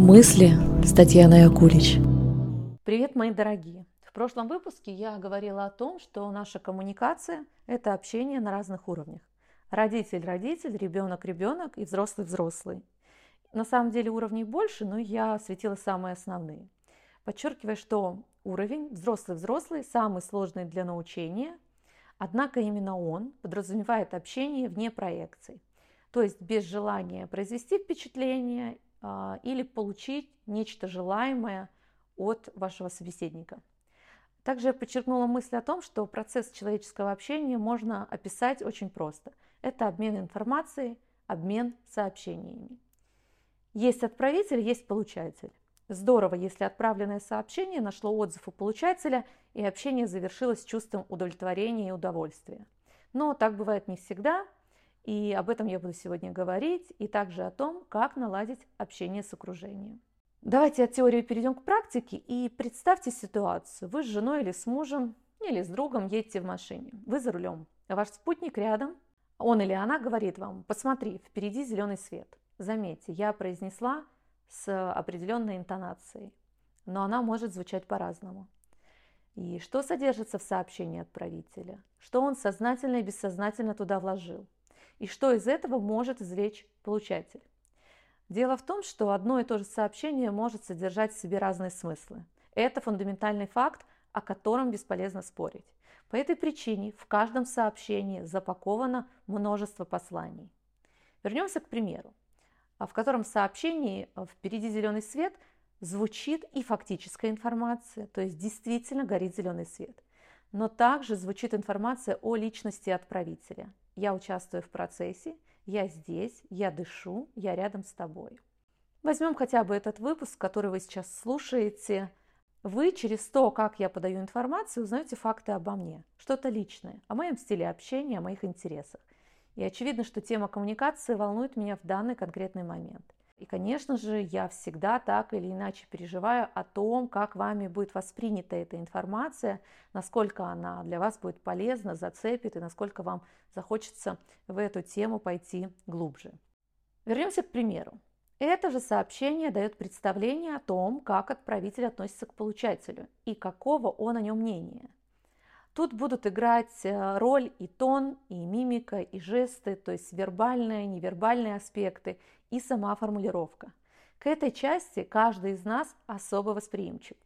Мысли с Татьяной Акулич. Привет, мои дорогие! В прошлом выпуске я говорила о том, что наша коммуникация – это общение на разных уровнях. Родитель-родитель, ребенок-ребенок и взрослый-взрослый. На самом деле уровней больше, но я осветила самые основные. Подчеркивая, что уровень взрослый-взрослый самый сложный для научения, однако именно он подразумевает общение вне проекций. То есть без желания произвести впечатление или получить нечто желаемое от вашего собеседника. Также я подчеркнула мысль о том, что процесс человеческого общения можно описать очень просто. Это обмен информацией, обмен сообщениями. Есть отправитель, есть получатель. Здорово, если отправленное сообщение нашло отзыв у получателя и общение завершилось чувством удовлетворения и удовольствия. Но так бывает не всегда, и об этом я буду сегодня говорить, и также о том, как наладить общение с окружением. Давайте от теории перейдем к практике и представьте ситуацию. Вы с женой или с мужем, или с другом едете в машине. Вы за рулем. Ваш спутник рядом. Он или она говорит вам, посмотри, впереди зеленый свет. Заметьте, я произнесла с определенной интонацией, но она может звучать по-разному. И что содержится в сообщении отправителя? Что он сознательно и бессознательно туда вложил? И что из этого может извлечь получатель. Дело в том, что одно и то же сообщение может содержать в себе разные смыслы. Это фундаментальный факт, о котором бесполезно спорить. По этой причине в каждом сообщении запаковано множество посланий. Вернемся к примеру, в котором сообщении «Впереди зеленый свет» звучит и фактическая информация, то есть действительно горит зеленый свет. Но также звучит информация о личности отправителя – я участвую в процессе, я здесь, я дышу, я рядом с тобой. Возьмем хотя бы этот выпуск, который вы сейчас слушаете. Вы через то, как я подаю информацию, узнаете факты обо мне, что-то личное, о моем стиле общения, о моих интересах. И очевидно, что тема коммуникации волнует меня в данный конкретный момент. И, конечно же, я всегда так или иначе переживаю о том, как вами будет воспринята эта информация, насколько она для вас будет полезна, зацепит и насколько вам захочется в эту тему пойти глубже. Вернемся к примеру. Это же сообщение дает представление о том, как отправитель относится к получателю и какого он о нем мнения – Тут будут играть э, роль и тон, и мимика, и жесты, то есть вербальные, невербальные аспекты, и сама формулировка. К этой части каждый из нас особо восприимчив.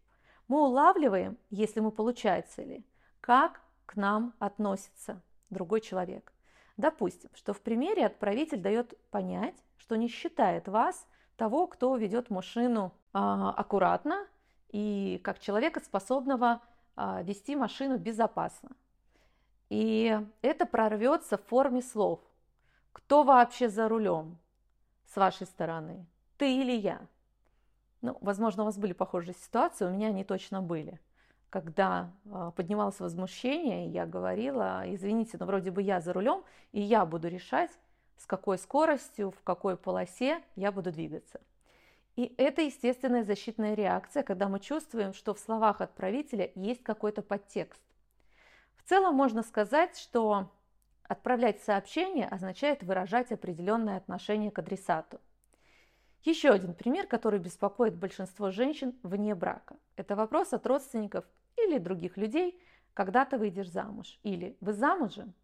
Мы улавливаем, если мы получатель, как к нам относится другой человек. Допустим, что в примере отправитель дает понять, что не считает вас того, кто ведет машину э, аккуратно и как человека, способного вести машину безопасно. И это прорвется в форме слов. Кто вообще за рулем с вашей стороны? Ты или я? Ну, возможно, у вас были похожие ситуации, у меня они точно были. Когда э, поднималось возмущение, я говорила, извините, но вроде бы я за рулем, и я буду решать, с какой скоростью, в какой полосе я буду двигаться. И это естественная защитная реакция, когда мы чувствуем, что в словах отправителя есть какой-то подтекст. В целом можно сказать, что отправлять сообщение означает выражать определенное отношение к адресату. Еще один пример, который беспокоит большинство женщин вне брака. Это вопрос от родственников или других людей, когда ты выйдешь замуж, или вы замужем,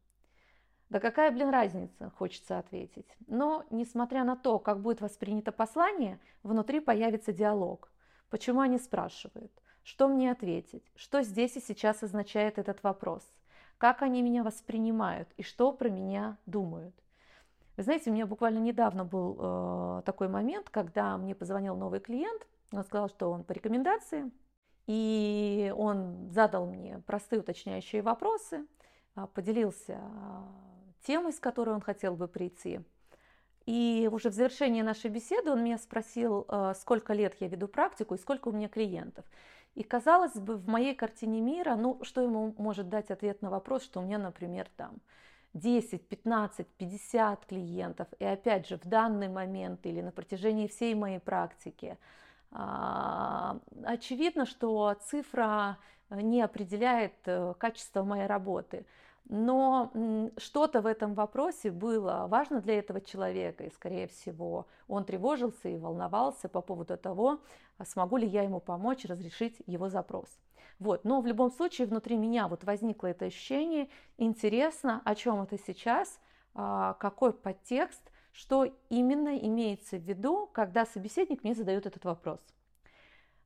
да какая, блин, разница, хочется ответить. Но, несмотря на то, как будет воспринято послание, внутри появится диалог. Почему они спрашивают? Что мне ответить? Что здесь и сейчас означает этот вопрос? Как они меня воспринимают и что про меня думают? Вы знаете, у меня буквально недавно был э, такой момент, когда мне позвонил новый клиент, он сказал, что он по рекомендации, и он задал мне простые уточняющие вопросы, а, поделился темой, с которой он хотел бы прийти. И уже в завершении нашей беседы он меня спросил, э, сколько лет я веду практику и сколько у меня клиентов. И казалось бы, в моей картине мира, ну, что ему может дать ответ на вопрос, что у меня, например, там 10, 15, 50 клиентов. И опять же, в данный момент или на протяжении всей моей практики, а, очевидно, что цифра не определяет э, качество моей работы. Но что-то в этом вопросе было важно для этого человека, и, скорее всего, он тревожился и волновался по поводу того, смогу ли я ему помочь разрешить его запрос. Вот. Но в любом случае внутри меня вот возникло это ощущение, интересно, о чем это сейчас, а, какой подтекст, что именно имеется в виду, когда собеседник мне задает этот вопрос.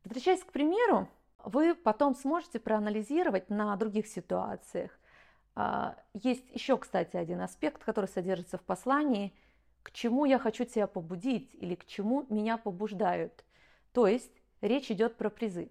Возвращаясь к примеру, вы потом сможете проанализировать на других ситуациях. А, есть еще, кстати, один аспект, который содержится в послании, к чему я хочу тебя побудить или к чему меня побуждают. То есть речь идет про призыв.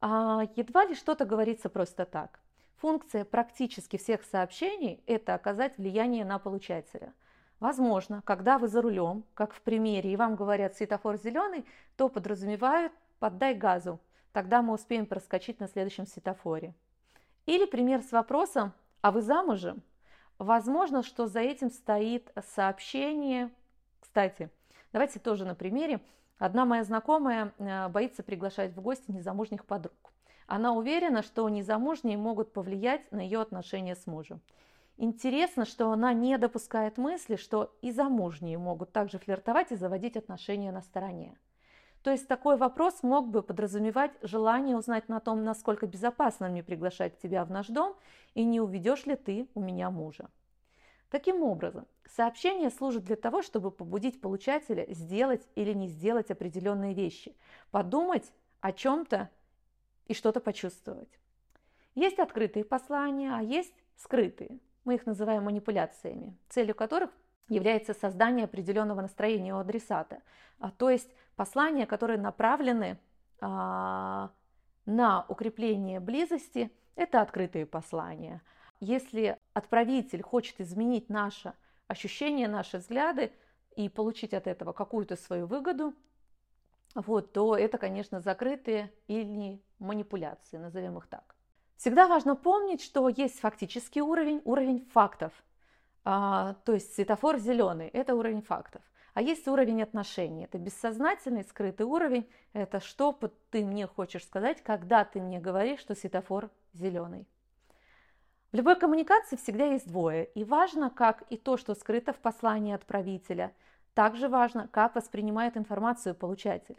А едва ли что-то говорится просто так. Функция практически всех сообщений – это оказать влияние на получателя. Возможно, когда вы за рулем, как в примере, и вам говорят светофор зеленый, то подразумевают «поддай газу», тогда мы успеем проскочить на следующем светофоре. Или пример с вопросом «А вы замужем?» Возможно, что за этим стоит сообщение. Кстати, давайте тоже на примере. Одна моя знакомая э, боится приглашать в гости незамужних подруг. Она уверена, что незамужние могут повлиять на ее отношения с мужем. Интересно, что она не допускает мысли, что и замужние могут также флиртовать и заводить отношения на стороне. То есть такой вопрос мог бы подразумевать желание узнать на том, насколько безопасно мне приглашать тебя в наш дом и не уведешь ли ты у меня мужа. Таким образом, сообщение служит для того, чтобы побудить получателя сделать или не сделать определенные вещи, подумать о чем-то и что-то почувствовать. Есть открытые послания, а есть скрытые. Мы их называем манипуляциями, целью которых является создание определенного настроения у адресата, а, то есть послания, которые направлены а, на укрепление близости, это открытые послания – если отправитель хочет изменить наше ощущение, наши взгляды и получить от этого какую-то свою выгоду, вот, то это, конечно, закрытые или манипуляции, назовем их так. Всегда важно помнить, что есть фактический уровень, уровень фактов. А, то есть светофор зеленый – это уровень фактов. А есть уровень отношений. Это бессознательный, скрытый уровень. Это что ты мне хочешь сказать, когда ты мне говоришь, что светофор зеленый. В любой коммуникации всегда есть двое, и важно, как и то, что скрыто в послании отправителя, также важно, как воспринимает информацию получатель.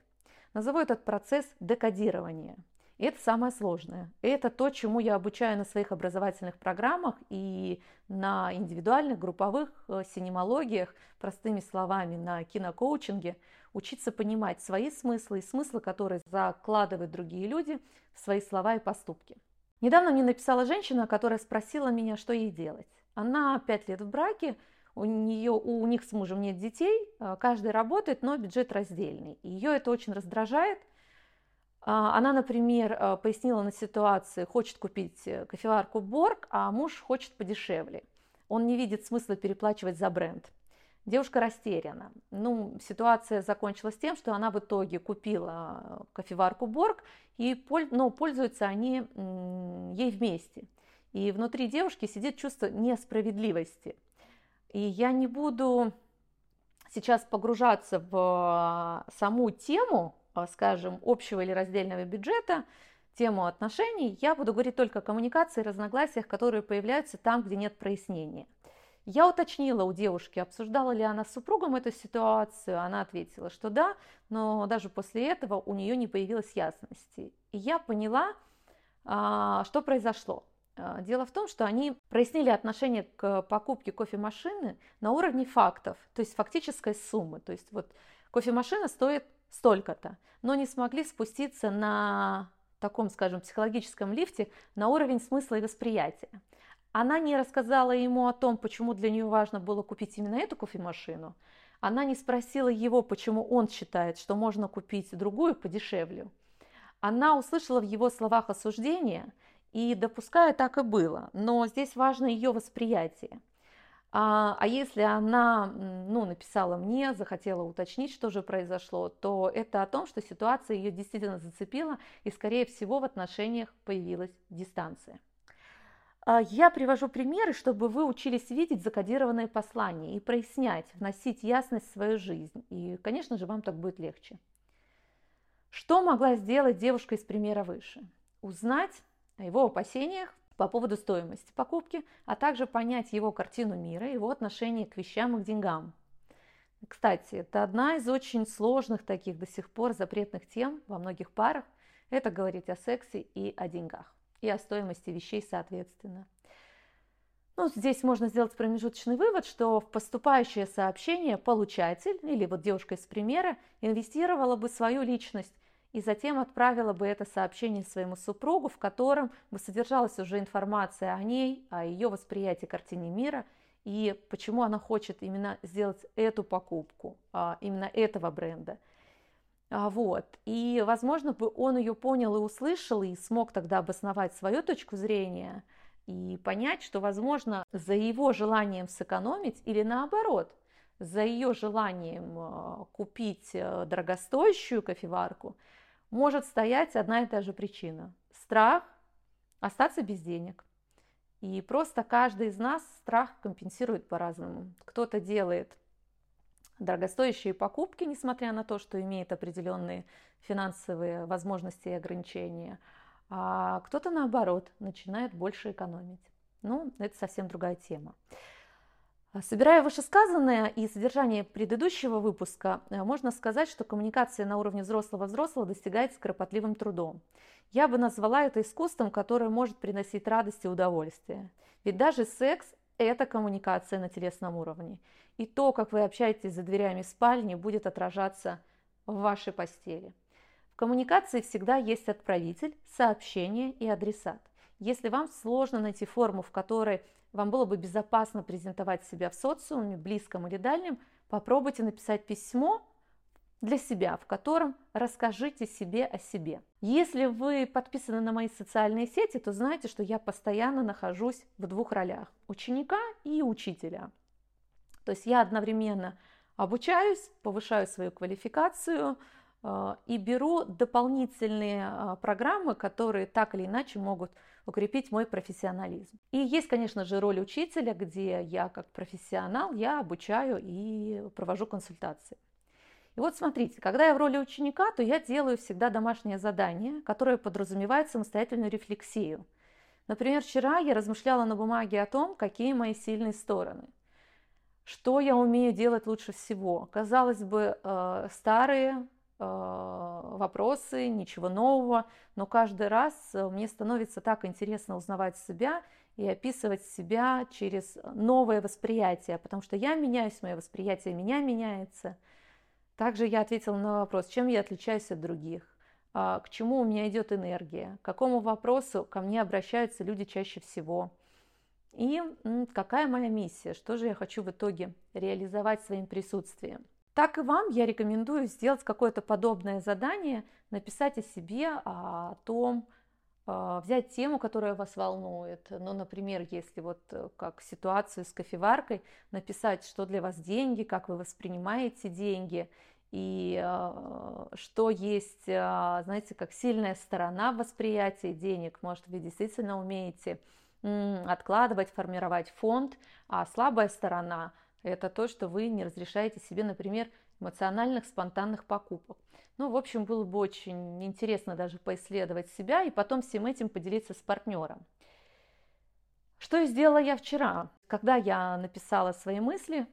Назову этот процесс декодирование. И это самое сложное. Это то, чему я обучаю на своих образовательных программах и на индивидуальных, групповых э, синемологиях, простыми словами, на кинокоучинге, учиться понимать свои смыслы и смыслы, которые закладывают другие люди в свои слова и поступки. Недавно мне написала женщина, которая спросила меня, что ей делать. Она пять лет в браке, у, нее, у них с мужем нет детей, а, каждый работает, но бюджет раздельный. Ее это очень раздражает. А, она, например, а, пояснила на ситуации, хочет купить э, кофеварку Борг, а муж хочет подешевле. Он не видит смысла переплачивать за бренд. Девушка растеряна. Ну, ситуация закончилась тем, что она в итоге купила кофеварку Борг, и, но пользуются они ей вместе. И внутри девушки сидит чувство несправедливости. И я не буду сейчас погружаться в саму тему, скажем, общего или раздельного бюджета, тему отношений, я буду говорить только о коммуникации и разногласиях, которые появляются там, где нет прояснения. Я уточнила у девушки, обсуждала ли она с супругом эту ситуацию. Она ответила, что да, но даже после этого у нее не появилось ясности. И я поняла, а, что произошло. А, дело в том, что они прояснили отношение к покупке кофемашины на уровне фактов, то есть фактической суммы. То есть вот кофемашина стоит столько-то, но не смогли спуститься на таком, скажем, психологическом лифте на уровень смысла и восприятия. Она не рассказала ему о том, почему для нее важно было купить именно эту кофемашину. Она не спросила его, почему он считает, что можно купить другую подешевле. Она услышала в его словах осуждение и, допуская, так и было. Но здесь важно ее восприятие. А, а если она ну, написала мне, захотела уточнить, что же произошло, то это о том, что ситуация ее действительно зацепила, и, скорее всего, в отношениях появилась дистанция. А, я привожу примеры, чтобы вы учились видеть закодированные послания и прояснять, вносить ясность в свою жизнь. И, конечно же, вам так будет легче. Что могла сделать девушка из примера выше? Узнать о его опасениях по поводу стоимости покупки, а также понять его картину мира, его отношение к вещам и к деньгам. Кстати, это одна из очень сложных таких до сих пор запретных тем во многих парах. Это говорить о сексе и о деньгах, и о стоимости вещей соответственно. Ну, здесь можно сделать промежуточный вывод, что в поступающее сообщение получатель, или вот девушка из примера, инвестировала бы свою личность и затем отправила бы это сообщение своему супругу, в котором бы содержалась уже информация о ней, о ее восприятии картины мира и почему она хочет именно сделать эту покупку, а, именно этого бренда. А, вот. И, возможно, бы он ее понял и услышал, и смог тогда обосновать свою точку зрения – и понять, что, возможно, за его желанием сэкономить или наоборот, за ее желанием э, купить э, дорогостоящую кофеварку может стоять одна и та же причина – страх остаться без денег. И просто каждый из нас страх компенсирует по-разному. Кто-то делает дорогостоящие покупки, несмотря на то, что имеет определенные финансовые возможности и ограничения – а кто-то наоборот начинает больше экономить. Ну, это совсем другая тема. Собирая вышесказанное и содержание предыдущего выпуска, э, можно сказать, что коммуникация на уровне взрослого-взрослого достигается кропотливым трудом. Я бы назвала это искусством, которое может приносить радость и удовольствие. Ведь даже секс – это коммуникация на телесном уровне. И то, как вы общаетесь за дверями спальни, будет отражаться в вашей постели. В коммуникации всегда есть отправитель, сообщение и адресат. Если вам сложно найти форму, в которой вам было бы безопасно презентовать себя в социуме, близком или дальнем, попробуйте написать письмо для себя, в котором расскажите себе о себе. Если вы подписаны на мои социальные сети, то знаете, что я постоянно нахожусь в двух ролях – ученика и учителя. То есть я одновременно обучаюсь, повышаю свою квалификацию – а, и беру дополнительные а, программы, которые так или иначе могут укрепить мой профессионализм. И есть, конечно же, роль учителя, где я как профессионал, я обучаю и провожу консультации. И вот смотрите, когда я в роли ученика, то я делаю всегда домашнее задание, которое подразумевает самостоятельную рефлексию. Например, вчера я размышляла на бумаге о том, какие мои сильные стороны. Что я умею делать лучше всего? Казалось бы, э, старые вопросы, ничего нового, но каждый раз э, мне становится так интересно узнавать себя и описывать себя через новое восприятие, потому что я меняюсь, мое восприятие меня меняется. Также я ответила на вопрос, чем я отличаюсь от других, а, к чему у меня идет энергия, к какому вопросу ко мне обращаются люди чаще всего. И какая моя миссия, что же я хочу в итоге реализовать своим присутствием. Так и вам я рекомендую сделать какое-то подобное задание, написать о себе, о том, а, взять тему, которая вас волнует. Ну, например, если вот э, как ситуацию с кофеваркой, написать, что для вас деньги, как вы воспринимаете деньги, и э, что есть, знаете, как сильная сторона восприятия денег. Может, вы действительно умеете откладывать, формировать фонд, а слабая сторона – это то, что вы не разрешаете себе, например, эмоциональных спонтанных покупок. Ну, в общем, было бы очень интересно даже поисследовать себя и потом всем этим поделиться с партнером. Что сделала я вчера. Когда я написала свои мысли,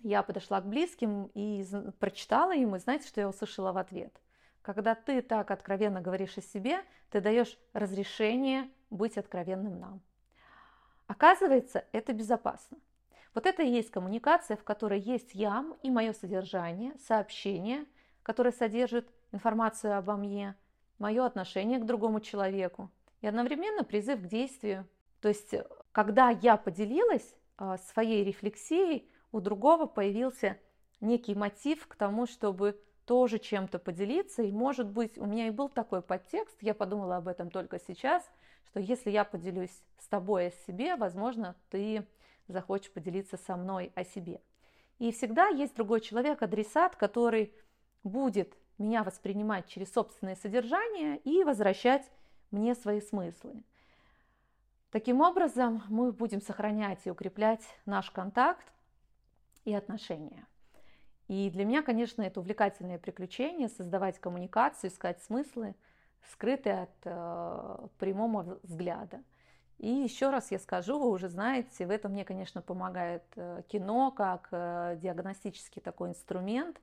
я подошла к близким и прочитала им, и знаете, что я услышала в ответ? Когда ты так откровенно говоришь о себе, ты даешь разрешение быть откровенным нам. Оказывается, это безопасно. Вот это и есть коммуникация, в которой есть я и мое содержание, сообщение, которое содержит информацию обо мне, мое отношение к другому человеку и одновременно призыв к действию. То есть, когда я поделилась а, своей рефлексией, у другого появился некий мотив к тому, чтобы тоже чем-то поделиться. И, может быть, у меня и был такой подтекст, я подумала об этом только сейчас, что если я поделюсь с тобой о себе, возможно, ты захочешь поделиться со мной о себе. И всегда есть другой человек, адресат, который будет меня воспринимать через собственное содержание и возвращать мне свои смыслы. Таким образом, мы будем сохранять и укреплять наш контакт и отношения. И для меня, конечно, это увлекательное приключение создавать коммуникацию, искать смыслы, скрытые от э, прямого взгляда. И еще раз я скажу, вы уже знаете, в этом мне, конечно, помогает э, кино как э, диагностический такой инструмент.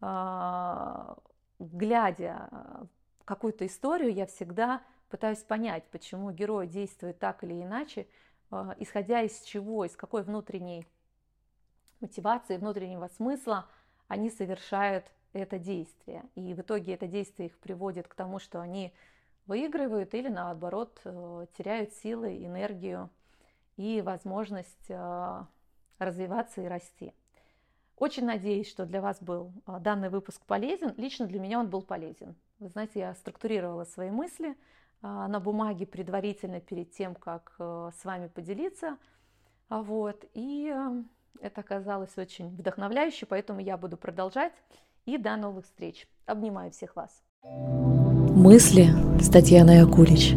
А, глядя какую-то историю, я всегда пытаюсь понять, почему герой действует так или иначе, а, исходя из чего, из какой внутренней мотивации, внутреннего смысла они совершают это действие. И в итоге это действие их приводит к тому, что они выигрывают или наоборот э, теряют силы, энергию и возможность э, развиваться и расти. Очень надеюсь, что для вас был э, данный выпуск полезен. Лично для меня он был полезен. Вы знаете, я структурировала свои мысли на бумаге предварительно перед тем, как с вами поделиться. Вот. И это оказалось очень вдохновляюще, поэтому я буду продолжать. И до новых встреч. Обнимаю всех вас. Мысли с Татьяной Акулич.